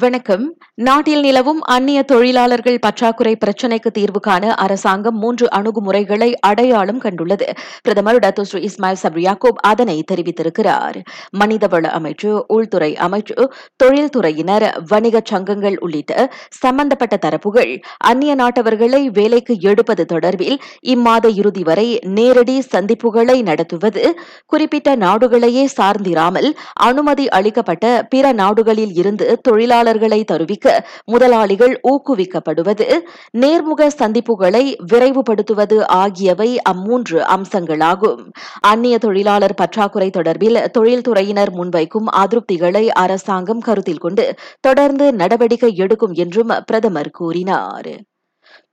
வணக்கம். நாட்டில் நிலவும் அந்நிய தொழிலாளர்கள் பற்றாக்குறை பிரச்சினைக்கு தீர்வு காண அரசாங்கம் மூன்று அணுகுமுறைகளை அடையாளம் கண்டுள்ளது. பிரதமர் டாக்டர் இஸ்மாயில் சப்ரி அதனை தெரிவித்திருக்கிறார். மனிதவள அமைச்சு உள்துறை அமைச்சு தொழில்துறையினர் வணிகச் சங்கங்கள் உள்ளிட்ட சம்பந்தப்பட்ட தரப்புகள் அந்நிய நாட்டவர்களை வேலைக்கு எடுப்பது தொடர்பில் இம்மாத இறுதி வரை நேரடி சந்திப்புகளை நடத்துவது குறிப்பிட்ட நாடுகளையே சார்ந்திராமல் அனுமதி அளிக்கப்பட்ட பிற நாடுகளில் இருந்து தொழிலாளர் தொழிலாளர்களை தருவிக்க முதலாளிகள் ஊக்குவிக்கப்படுவது நேர்முக சந்திப்புகளை விரைவுபடுத்துவது ஆகியவை அம்மூன்று அம்சங்களாகும். அந்நிய தொழிலாளர் பற்றாக்குறை தொடர்பில் தொழில்துறையினர் முன்வைக்கும் அதிருப்திகளை அரசாங்கம் கருத்தில் கொண்டு தொடர்ந்து நடவடிக்கை எடுக்கும் என்றும் பிரதமர் கூறினார்.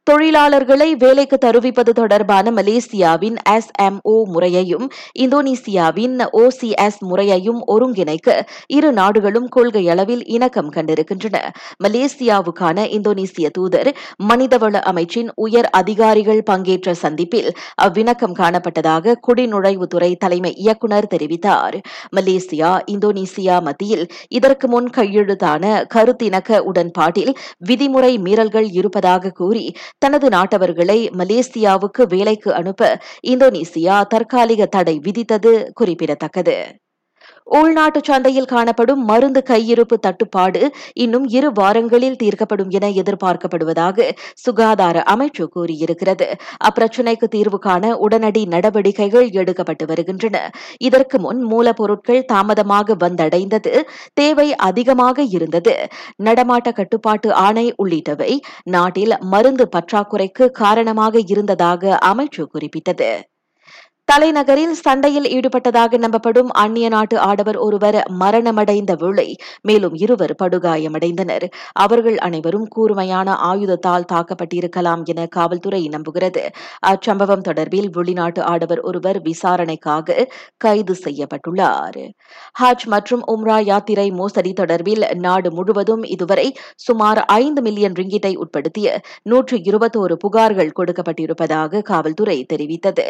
தொழிலாளர்களை வேலைக்கு தருவிப்பது தொடர்பான மலேசியாவின் எஸ் எம் ஓ முறையையும் இந்தோனேசியாவின் ஓசிஎஸ் முறையையும் ஒருங்கிணைக்க இரு நாடுகளும் கொள்கை அளவில் இணக்கம் கண்டிருக்கின்றன. மலேசியாவுக்கான இந்தோனேசிய தூதர் மனிதவள அமைச்சின் உயர் அதிகாரிகள் பங்கேற்ற சந்திப்பில் அவ்விணக்கம் காணப்பட்டதாக குடிநுழைவுத்துறை தலைமை இயக்குநர் தெரிவித்தார். மலேசியா இந்தோனேசியா மத்தியில் இதற்கு முன் கையெழுத்தான கருத்திணக்க உடன்பாட்டில் விதிமுறை மீறல்கள் இருப்பதாக கூறி தனது நாட்டவர்களை மலேசியாவுக்கு வேலைக்கு அனுப்ப இந்தோனேசியா தற்காலிக தடை விதித்தது குறிப்பிடத்தக்கது. உள்நாட்டு சந்தையில் காணப்படும் மருந்து கையிருப்பு தட்டுப்பாடு இன்னும் இரு வாரங்களில் தீர்க்கப்படும் என எதிர்பார்க்கப்படுவதாக சுகாதார அமைச்சு கூறியிருக்கிறது. அப்பிரச்சினைக்கு தீர்வு காண உடனடி நடவடிக்கைகள் எடுக்கப்பட்டு வருகின்றன. இதற்கு முன் மூலப்பொருட்கள் தாமதமாக வந்தடைந்தது தேவை அதிகமாக இருந்தது. நடமாட்ட கட்டுப்பாட்டு ஆணை உள்ளிட்டவை நாட்டில் மருந்து பற்றாக்குறைக்கு காரணமாக இருந்ததாக அமைச்சு குறிப்பிட்டது. தலைநகரில் சண்டையில் ஈடுபட்டதாக நம்பப்படும் அந்நிய நாட்டு ஆடவர் ஒருவர் மரணமடைந்த வேளை மேலும் இருவர் படுகாயமடைந்தனர். அவர்கள் அனைவரும் கூர்மையான ஆயுதத்தால் தாக்கப்பட்டிருக்கலாம் என காவல்துறை நம்புகிறது. அச்சம்பவம் தொடர்பில் வெளிநாட்டு ஆடவர் ஒருவர் விசாரணைக்காக கைது செய்யப்பட்டுள்ளார். ஹஜ் மற்றும் உம்ரா யாத்திரை மோசடி தொடர்பில் நாடு முழுவதும் இதுவரை சுமார் ஐந்து மில்லியன் ரிங்கிட்டை உட்படுத்திய நூற்று இருபத்தோரு புகார்கள் கொடுக்கப்பட்டிருப்பதாக காவல்துறை தெரிவித்தது.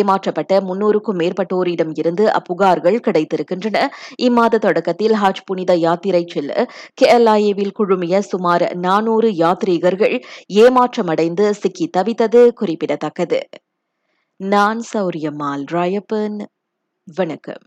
ஏமாற்றப்பட்ட சம்பந்தப்பட்ட முன்னூறுக்கும் மேற்பட்டோரிடம் இருந்து அப்புகார்கள் கிடைத்திருக்கின்றன. இம்மாத தொடக்கத்தில் ஹஜ் புனித யாத்திரை செல்ல கேரளாவில் குழுமிய சுமார் நானூறு யாத்ரீகர்கள் ஏமாற்றமடைந்து சிக்கி தவித்தது குறிப்பிடத்தக்கது. நான் சௌரியம்மாள் ராயப்பன். வணக்கம்.